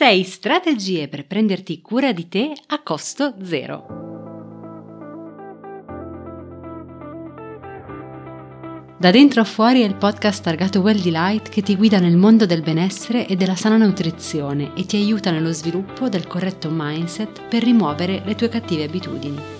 6 strategie per prenderti cura di te a costo zero. Da dentro a fuori è il podcast targato Well Delight che ti guida nel mondo del benessere e della sana nutrizione e ti aiuta nello sviluppo del corretto mindset per rimuovere le tue cattive abitudini.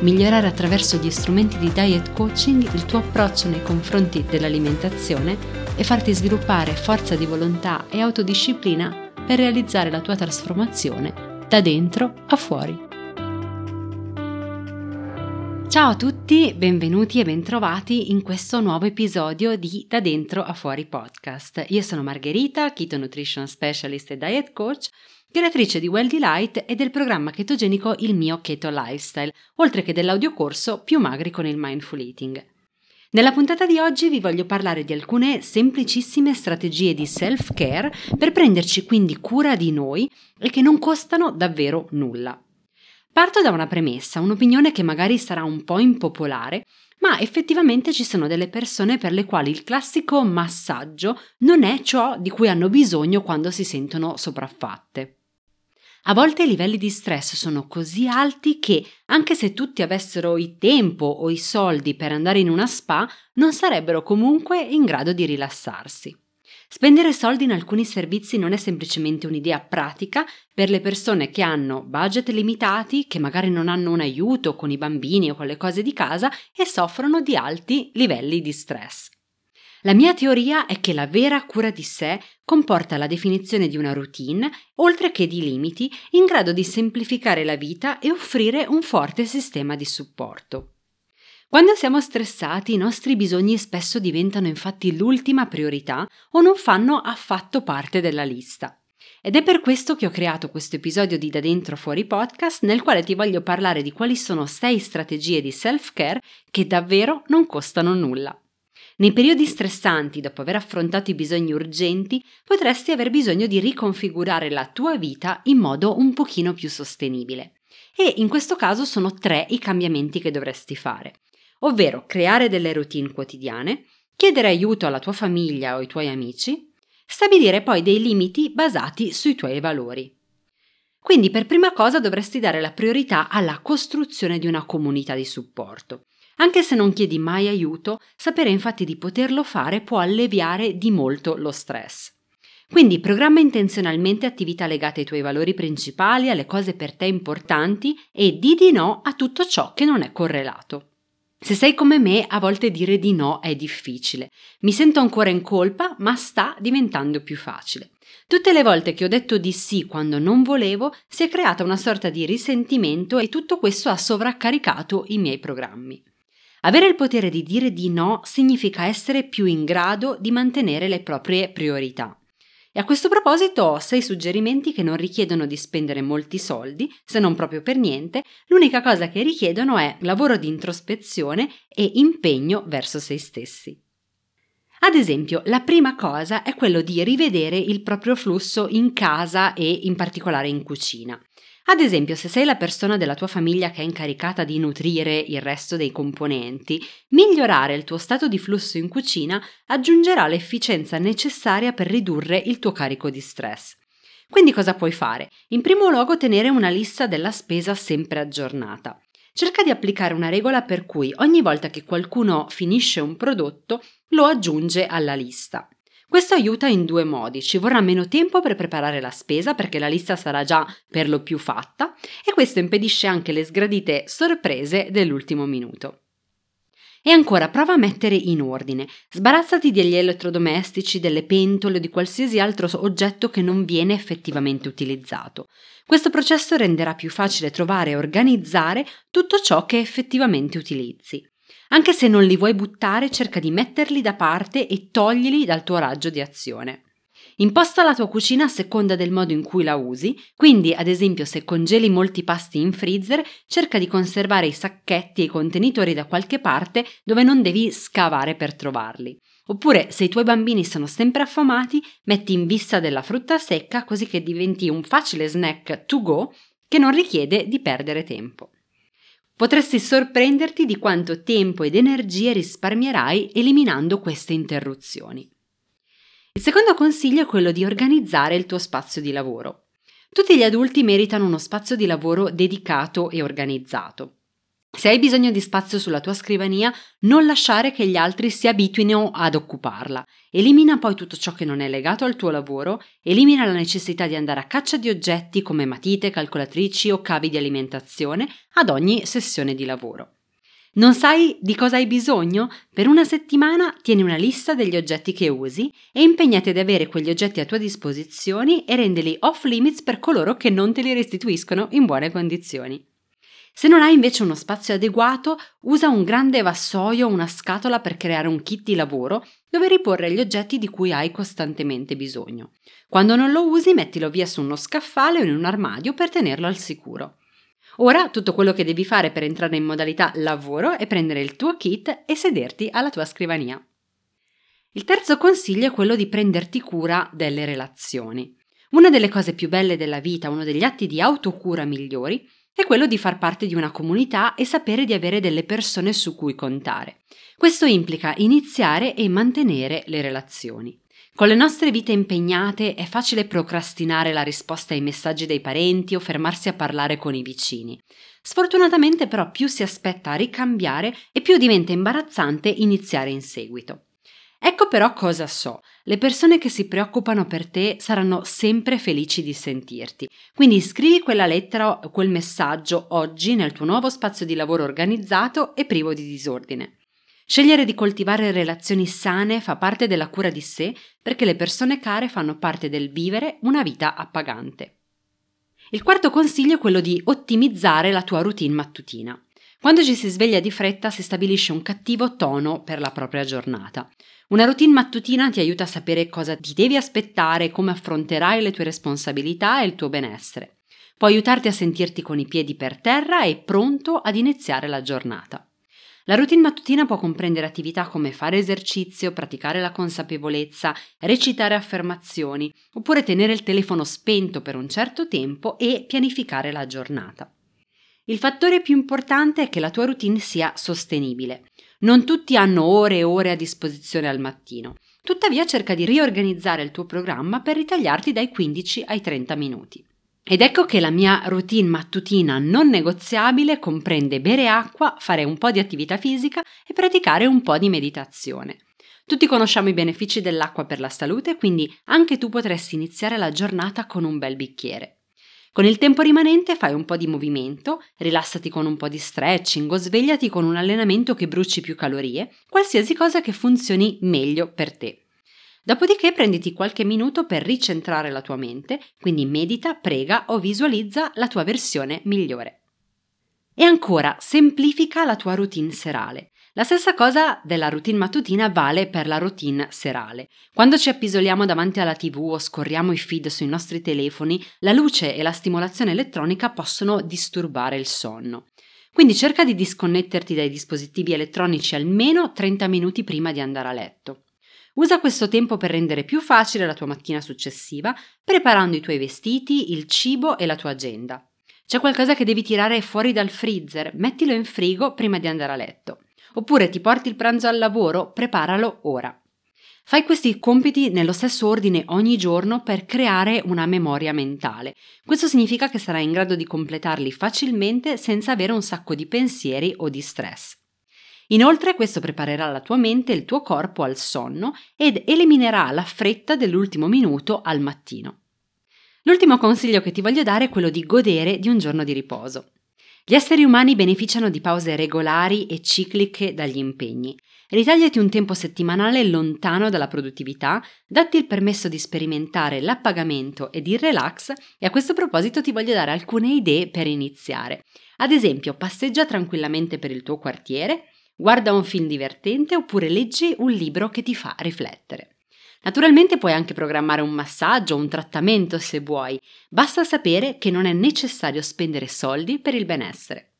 Migliorare attraverso gli strumenti di diet coaching il tuo approccio nei confronti dell'alimentazione e farti sviluppare forza di volontà e autodisciplina per realizzare la tua trasformazione da dentro a fuori. Ciao a tutti, benvenuti e bentrovati in questo nuovo episodio di Da dentro a fuori podcast. Io sono Margherita, Keto Nutrition Specialist e Diet Coach, creatrice di Well Delight e del programma ketogenico Il mio Keto Lifestyle, oltre che dell'audiocorso Più magri con il Mindful Eating. Nella puntata di oggi vi voglio parlare di alcune semplicissime strategie di self-care per prenderci quindi cura di noi e che non costano davvero nulla. Parto da una premessa, un'opinione che magari sarà un po' impopolare, ma effettivamente ci sono delle persone per le quali il classico massaggio non è ciò di cui hanno bisogno quando si sentono sopraffatte. A volte i livelli di stress sono così alti che, anche se tutti avessero il tempo o i soldi per andare in una spa, non sarebbero comunque in grado di rilassarsi. Spendere soldi in alcuni servizi non è semplicemente un'idea pratica per le persone che hanno budget limitati, che magari non hanno un aiuto con i bambini o con le cose di casa e soffrono di alti livelli di stress. La mia teoria è che la vera cura di sé comporta la definizione di una routine, oltre che di limiti, in grado di semplificare la vita e offrire un forte sistema di supporto. Quando siamo stressati i nostri bisogni spesso diventano infatti l'ultima priorità o non fanno affatto parte della lista. Ed è per questo che ho creato questo episodio di Da Dentro Fuori Podcast nel quale ti voglio parlare di quali sono sei strategie di self-care che davvero non costano nulla. Nei periodi stressanti, dopo aver affrontato i bisogni urgenti, potresti aver bisogno di riconfigurare la tua vita in modo un pochino più sostenibile. E in questo caso sono tre i cambiamenti che dovresti fare, ovvero creare delle routine quotidiane, chiedere aiuto alla tua famiglia o ai tuoi amici, stabilire poi dei limiti basati sui tuoi valori. Quindi per prima cosa dovresti dare la priorità alla costruzione di una comunità di supporto. Anche se non chiedi mai aiuto, sapere infatti di poterlo fare può alleviare di molto lo stress. Quindi programma intenzionalmente attività legate ai tuoi valori principali, alle cose per te importanti e di di no a tutto ciò che non è correlato. Se sei come me, a volte dire di no è difficile. Mi sento ancora in colpa, ma sta diventando più facile. Tutte le volte che ho detto di sì quando non volevo, si è creata una sorta di risentimento e tutto questo ha sovraccaricato i miei programmi. Avere il potere di dire di no significa essere più in grado di mantenere le proprie priorità. E a questo proposito ho sei suggerimenti che non richiedono di spendere molti soldi, se non proprio per niente, l'unica cosa che richiedono è lavoro di introspezione e impegno verso se stessi. Ad esempio, la prima cosa è quello di rivedere il proprio flusso in casa e in particolare in cucina. Ad esempio, se sei la persona della tua famiglia che è incaricata di nutrire il resto dei componenti, migliorare il tuo stato di flusso in cucina aggiungerà l'efficienza necessaria per ridurre il tuo carico di stress. Quindi cosa puoi fare? In primo luogo tenere una lista della spesa sempre aggiornata. Cerca di applicare una regola per cui ogni volta che qualcuno finisce un prodotto lo aggiunge alla lista. Questo aiuta in due modi, ci vorrà meno tempo per preparare la spesa perché la lista sarà già per lo più fatta e questo impedisce anche le sgradite sorprese dell'ultimo minuto. E ancora prova a mettere in ordine. Sbarazzati degli elettrodomestici, delle pentole o di qualsiasi altro oggetto che non viene effettivamente utilizzato. Questo processo renderà più facile trovare e organizzare tutto ciò che effettivamente utilizzi. Anche se non li vuoi buttare, cerca di metterli da parte e toglili dal tuo raggio di azione. Imposta la tua cucina a seconda del modo in cui la usi, quindi ad esempio se congeli molti pasti in freezer, cerca di conservare i sacchetti e i contenitori da qualche parte dove non devi scavare per trovarli. Oppure se i tuoi bambini sono sempre affamati, metti in vista della frutta secca così che diventi un facile snack to go che non richiede di perdere tempo. Potresti sorprenderti di quanto tempo ed energie risparmierai eliminando queste interruzioni. Il secondo consiglio è quello di organizzare il tuo spazio di lavoro. Tutti gli adulti meritano uno spazio di lavoro dedicato e organizzato. Se hai bisogno di spazio sulla tua scrivania, non lasciare che gli altri si abituino ad occuparla. Elimina poi tutto ciò che non è legato al tuo lavoro, elimina la necessità di andare a caccia di oggetti come matite, calcolatrici o cavi di alimentazione ad ogni sessione di lavoro. Non sai di cosa hai bisogno? Per una settimana tieni una lista degli oggetti che usi e impegnati ad avere quegli oggetti a tua disposizione e rendili off limits per coloro che non te li restituiscono in buone condizioni. Se non hai invece uno spazio adeguato, usa un grande vassoio o una scatola per creare un kit di lavoro dove riporre gli oggetti di cui hai costantemente bisogno. Quando non lo usi, mettilo via su uno scaffale o in un armadio per tenerlo al sicuro. Ora tutto quello che devi fare per entrare in modalità lavoro è prendere il tuo kit e sederti alla tua scrivania. Il terzo consiglio è quello di prenderti cura delle relazioni. Una delle cose più belle della vita, uno degli atti di autocura migliori, è quello di far parte di una comunità e sapere di avere delle persone su cui contare. Questo implica iniziare e mantenere le relazioni. Con le nostre vite impegnate è facile procrastinare la risposta ai messaggi dei parenti o fermarsi a parlare con i vicini. Sfortunatamente però più si aspetta a ricambiare e più diventa imbarazzante iniziare in seguito. Ecco però cosa so, le persone che si preoccupano per te saranno sempre felici di sentirti, quindi scrivi quella lettera o quel messaggio oggi nel tuo nuovo spazio di lavoro organizzato e privo di disordine. Scegliere di coltivare relazioni sane fa parte della cura di sé perché le persone care fanno parte del vivere una vita appagante. Il quarto consiglio è quello di ottimizzare la tua routine mattutina. Quando ci si sveglia di fretta si stabilisce un cattivo tono per la propria giornata. Una routine mattutina ti aiuta a sapere cosa ti devi aspettare, come affronterai le tue responsabilità e il tuo benessere. Può aiutarti a sentirti con i piedi per terra e pronto ad iniziare la giornata. La routine mattutina può comprendere attività come fare esercizio, praticare la consapevolezza, recitare affermazioni, oppure tenere il telefono spento per un certo tempo e pianificare la giornata. Il fattore più importante è che la tua routine sia sostenibile. Non tutti hanno ore e ore a disposizione al mattino. Tuttavia cerca di riorganizzare il tuo programma per ritagliarti dai 15 ai 30 minuti. Ed ecco che la mia routine mattutina non negoziabile comprende bere acqua, fare un po' di attività fisica e praticare un po' di meditazione. Tutti conosciamo i benefici dell'acqua per la salute, quindi anche tu potresti iniziare la giornata con un bel bicchiere. Con il tempo rimanente fai un po' di movimento, rilassati con un po' di stretching o svegliati con un allenamento che bruci più calorie, qualsiasi cosa che funzioni meglio per te. Dopodiché prenditi qualche minuto per ricentrare la tua mente, quindi medita, prega o visualizza la tua versione migliore. E ancora, semplifica la tua routine serale. La stessa cosa della routine mattutina vale per la routine serale. Quando ci appisoliamo davanti alla tv o scorriamo i feed sui nostri telefoni, la luce e la stimolazione elettronica possono disturbare il sonno. Quindi cerca di disconnetterti dai dispositivi elettronici almeno 30 minuti prima di andare a letto. Usa questo tempo per rendere più facile la tua mattina successiva, preparando i tuoi vestiti, il cibo e la tua agenda. C'è qualcosa che devi tirare fuori dal freezer, mettilo in frigo prima di andare a letto. Oppure ti porti il pranzo al lavoro, preparalo ora. Fai questi compiti nello stesso ordine ogni giorno per creare una memoria mentale. Questo significa che sarai in grado di completarli facilmente senza avere un sacco di pensieri o di stress. Inoltre questo preparerà la tua mente e il tuo corpo al sonno ed eliminerà la fretta dell'ultimo minuto al mattino. L'ultimo consiglio che ti voglio dare è quello di godere di un giorno di riposo. Gli esseri umani beneficiano di pause regolari e cicliche dagli impegni. Ritagliati un tempo settimanale lontano dalla produttività, datti il permesso di sperimentare l'appagamento ed il relax e a questo proposito ti voglio dare alcune idee per iniziare. Ad esempio, passeggia tranquillamente per il tuo quartiere, guarda un film divertente oppure leggi un libro che ti fa riflettere. Naturalmente puoi anche programmare un massaggio o un trattamento se vuoi, basta sapere che non è necessario spendere soldi per il benessere.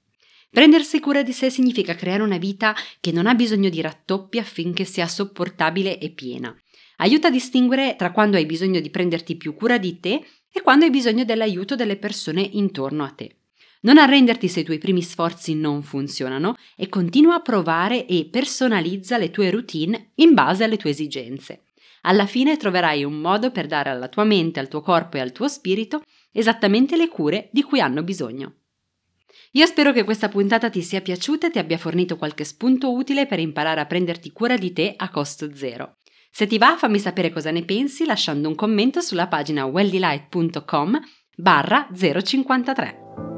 Prendersi cura di sé significa creare una vita che non ha bisogno di rattoppi affinché sia sopportabile e piena. Aiuta a distinguere tra quando hai bisogno di prenderti più cura di te e quando hai bisogno dell'aiuto delle persone intorno a te. Non arrenderti se i tuoi primi sforzi non funzionano e continua a provare e personalizza le tue routine in base alle tue esigenze. Alla fine troverai un modo per dare alla tua mente, al tuo corpo e al tuo spirito esattamente le cure di cui hanno bisogno. Io spero che questa puntata ti sia piaciuta e ti abbia fornito qualche spunto utile per imparare a prenderti cura di te a costo zero. Se ti va, fammi sapere cosa ne pensi lasciando un commento sulla pagina welldelight.com barra 053.